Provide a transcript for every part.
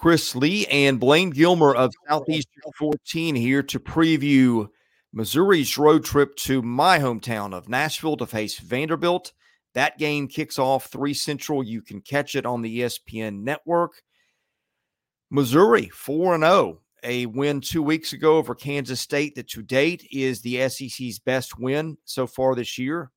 Chris Lee and Blayne Gilmer of Southeast 14 here to preview Missouri's road trip to my hometown of Nashville to face Vanderbilt. That game kicks off 3 Central. You can catch it on the ESPN network. Missouri 4 0, a win two weeks ago over Kansas State that to date is the SEC's best win so far this year,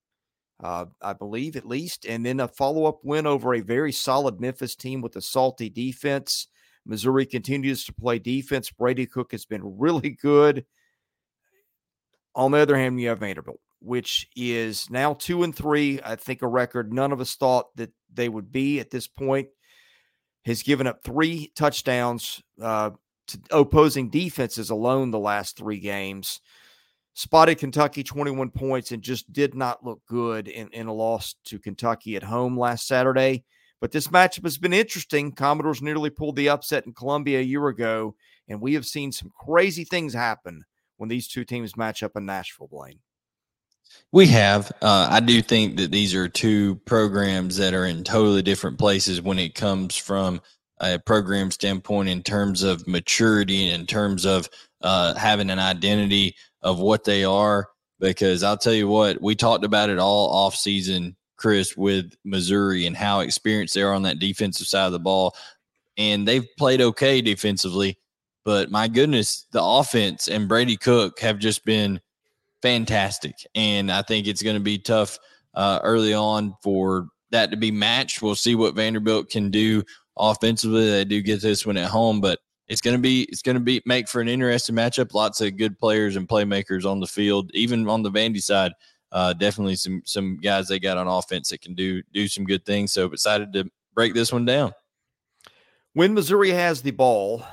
uh, I believe at least. And then a follow up win over a very solid Memphis team with a salty defense. Missouri continues to play defense. Brady Cook has been really good. On the other hand, you have Vanderbilt, which is now two and three. I think a record none of us thought that they would be at this point. Has given up three touchdowns uh, to opposing defenses alone the last three games. Spotted Kentucky 21 points and just did not look good in, in a loss to Kentucky at home last Saturday. But this matchup has been interesting. Commodores nearly pulled the upset in Columbia a year ago, and we have seen some crazy things happen when these two teams match up in Nashville, Blayne. We have. Uh, I do think that these are two programs that are in totally different places when it comes from a program standpoint in terms of maturity and in terms of uh, having an identity of what they are. Because I'll tell you what, we talked about it all off season, Chris, with Missouri and how experienced they are on that defensive side of the ball. And they've played okay defensively, but my goodness, the offense and Brady Cook have just been fantastic. And I think it's going to be tough uh, early on for that to be matched. We'll see what Vanderbilt can do offensively. They do get this one at home, but it's going to be it's going to be make for an interesting matchup. Lots of good players and playmakers on the field, even on the Vandy side. Uh, definitely some some guys they got on offense that can do do some good things. So excited to break this one down. When Missouri has the ball,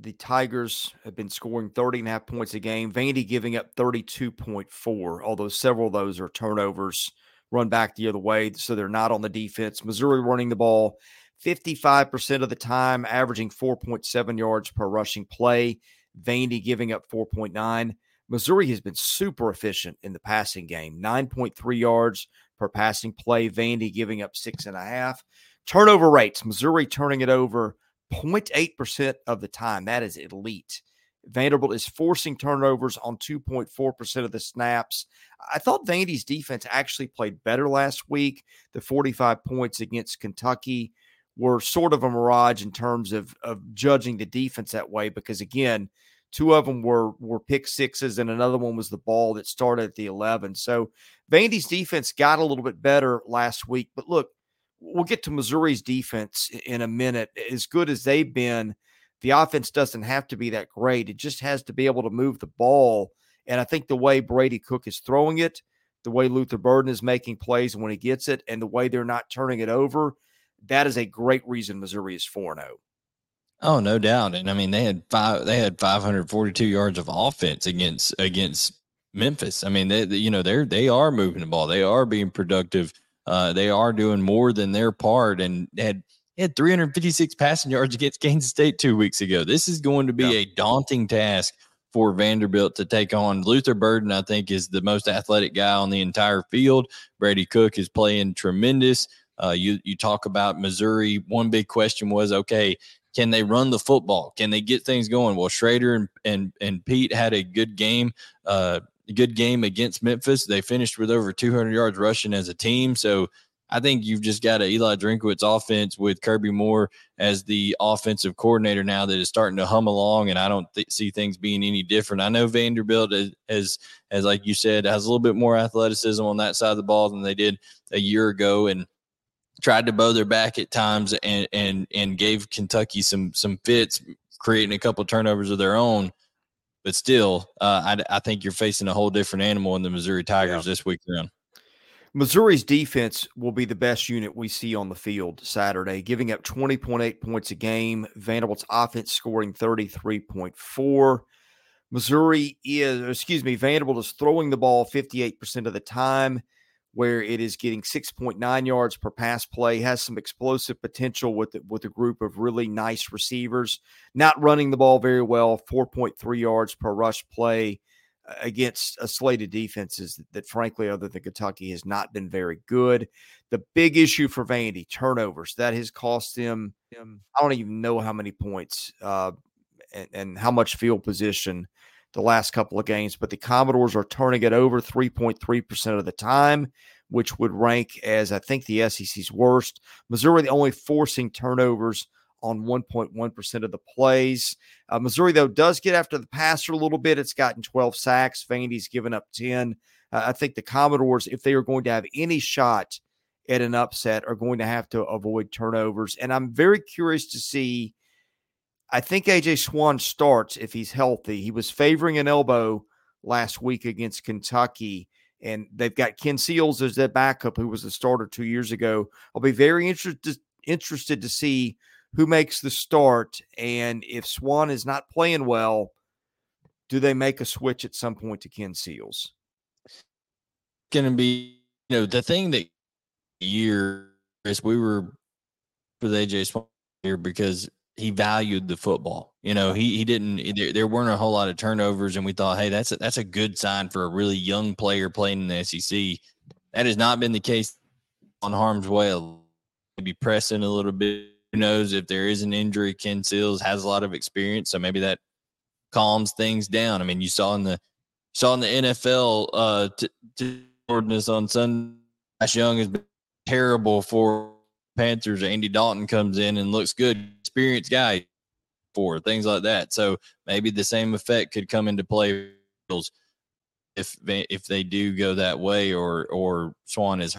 the Tigers have been scoring 30 and a half points a game. Vandy giving up 32.4, although several of those are turnovers run back the other way. So they're not on the defense. Missouri running the ball 55% of the time, averaging 4.7 yards per rushing play. Vandy giving up 4.9. Missouri has been super efficient in the passing game, 9.3 yards per passing play. Vandy giving up six and a half. Turnover rates, Missouri turning it over 0.8% of the time. That is elite. Vanderbilt is forcing turnovers on 2.4% of the snaps. I thought Vandy's defense actually played better last week. The 45 points against Kentucky were sort of a mirage in terms of of judging the defense that way because again, two of them were were pick sixes and another one was the ball that started at the 11. So Vandy's defense got a little bit better last week, but look, we'll get to Missouri's defense in a minute. As good as they've been, the offense doesn't have to be that great. It just has to be able to move the ball. And I think the way Brady Cook is throwing it, the way Luther Burden is making plays when he gets it, and the way they're not turning it over, that is a great reason Missouri is 4 0. Oh, no doubt. And I mean, they had five, they had 542 yards of offense against, against Memphis. I mean, they, they you know, they're, they are moving the ball. They are being productive. Uh, they are doing more than their part and had, had 356 passing yards against Kansas State two weeks ago. This is going to be yeah. a daunting task for Vanderbilt to take on. Luther Burden, I think, is the most athletic guy on the entire field. Brady Cook is playing tremendous. Uh, you you talk about Missouri. One big question was, okay, can they run the football? Can they get things going? Well, Schrader and and, and Peat had a good game. Uh, good game against Memphis. They finished with over 200 yards rushing as a team. So I think you've just got a Eli Drinkwitz offense with Kirby Moore as the offensive coordinator now that is starting to hum along, and I don't th- see things being any different. I know Vanderbilt is, as as like you said has a little bit more athleticism on that side of the ball than they did a year ago, and tried to bow their back at times and and and gave Kentucky some some fits, creating a couple turnovers of their own. But still, uh, I, I think you're facing a whole different animal in the Missouri Tigers yeah. this week around. Missouri's defense will be the best unit we see on the field Saturday, giving up 20.8 points a game. Vanderbilt's offense scoring 33.4. Missouri is, excuse me, Vanderbilt is throwing the ball 58% of the time where it is getting 6.9 yards per pass play, has some explosive potential with with a group of really nice receivers. Not running the ball very well, 4.3 yards per rush play. against a slate of defenses that, that, frankly, other than Kentucky, has not been very good. The big issue for Vandy turnovers that has cost them. I don't even know how many points uh, and, and how much field position the last couple of games, but the Commodores are turning it over 3.3% of the time, which would rank as I think the SEC's worst. Missouri, the only forcing turnovers on 1.1% of the plays. Uh, Missouri, though, does get after the passer a little bit. It's gotten 12 sacks. Vandy's given up 10. Uh, I think the Commodores, if they are going to have any shot at an upset, are going to have to avoid turnovers. And I'm very curious to see. I think AJ Swann starts if he's healthy. He was favoring an elbow last week against Kentucky and they've got Ken Seals as their backup, who was the starter two years ago. I'll be very interested interested to see who makes the start, and if Swann is not playing well, do they make a switch at some point to Ken Seals? Going to be, you know, the thing that year is we were for the AJ Swann here because he valued the football. You know, he he didn't. There, there, weren't a whole lot of turnovers, and we thought, hey, that's a, that's a good sign for a really young player playing in the SEC. That has not been the case on harm's way. Maybe pressing a little bit. Who knows if there is an injury? Ken Seals has a lot of experience, so maybe that calms things down. I mean, you saw in the saw in the NFL uh, t- t- on Sunday. Ash Young has been terrible for Panthers. Andy Dalton comes in and looks good experienced guy for things like that. So maybe the same effect could come into play if they, if they do go that way or or Swann is.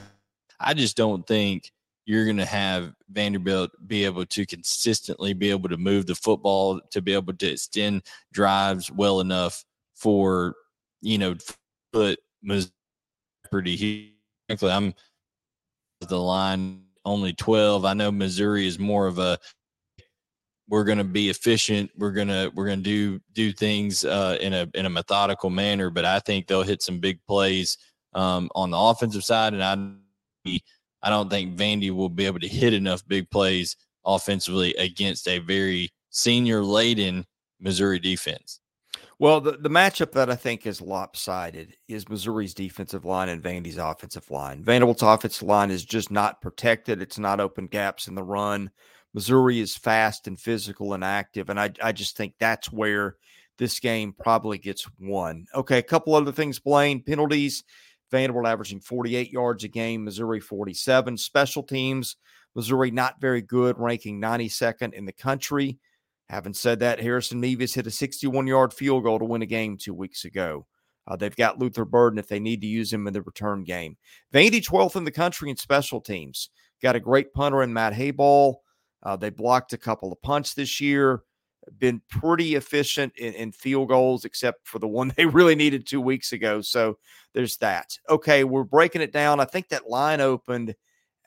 I just don't think you're going to have Vanderbilt be able to consistently be able to move the football to be able to extend drives well enough for you know put Missouri. Frankly, I'm the line only 12. I know Missouri is more of a we're going to be efficient. We're going to we're going to do do things uh, in a in a methodical manner. But I think they'll hit some big plays um, on the offensive side, and I I don't think Vandy will be able to hit enough big plays offensively against a very senior laden Missouri defense. Well, the, the matchup that I think is lopsided is Missouri's defensive line and Vandy's offensive line. Vanderbilt's offensive line is just not protected. It's not open gaps in the run. Missouri is fast and physical and active. And I, I just think that's where this game probably gets won. Okay, a couple other things, Blayne. Penalties, Vanderbilt averaging 48 yards a game, Missouri 47. Special teams, Missouri not very good, ranking 92nd in the country. Having said that, Harrison Mevis hit a 61 yard field goal to win a game two weeks ago. Uh, they've got Luther Burden if they need to use him in the return game. Vandy 12th in the country in special teams. Got a great punter in Matt Hayball. Uh, they blocked a couple of punts this year, been pretty efficient in, in, field goals, except for the one they really needed two weeks ago. So there's that. Okay, we're breaking it down. I think that line opened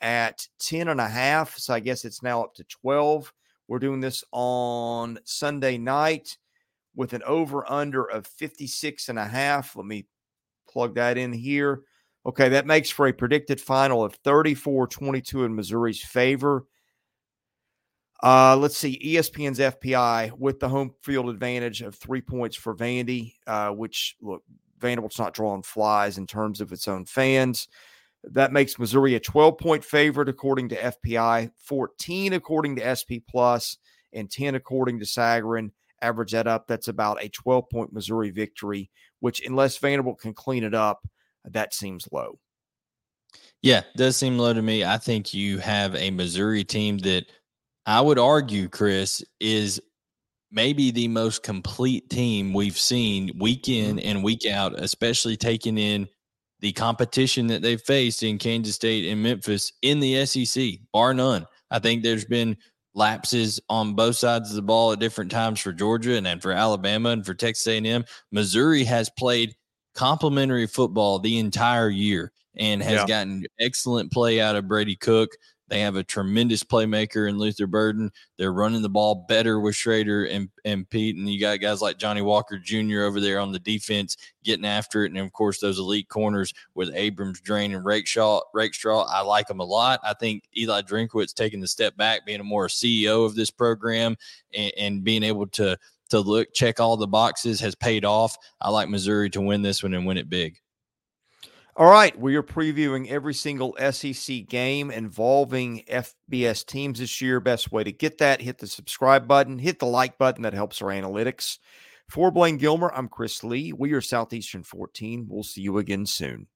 at 10 and a half. So I guess it's now up to 12. We're doing this on Sunday night with an over under of 56 and a half. Let me plug that in here. Okay, that makes for a predicted final of 34 22 in Missouri's favor. Uh, let's see, ESPN's FPI with the home field advantage of three points for Vandy, uh, which look, Vanderbilt's not drawing flies in terms of its own fans. That makes Missouri a 12 point favorite according to FPI, 14 according to SP Plus, and 10 according to Sagarin. Average that up. That's about a 12 point Missouri victory, which, unless Vanderbilt can clean it up, that seems low. Yeah, does seem low to me. I think you have a Missouri team that I would argue, Chris, is maybe the most complete team we've seen week in mm-hmm. and week out, especially taking in the competition that they've faced in Kansas State and Memphis in the SEC, bar none. I think there's been lapses on both sides of the ball at different times for Georgia and then for Alabama and for Texas A&M. Missouri has played complementary football the entire year and has yeah. gotten excellent play out of Brady Cook. They have a tremendous playmaker in Luther Burden. They're running the ball better with Schrader and, and Peat. And you got guys like Johnny Walker Jr. over there on the defense getting after it. And of course, those elite corners with Abrams-Draine, and Rakestraw. Rakestraw, I like them a lot. I think Eli Drinkwitz taking the step back, being a more CEO of this program and, and being able to to look check all the boxes has paid off. I like Missouri to win this one and win it big. All right, we are previewing every single SEC game involving FBS teams this year. Best way to get that, hit the subscribe button, hit the like button. That helps our analytics. For Blayne Gilmer, I'm Chris Lee. We are Southeastern 14. We'll see you again soon.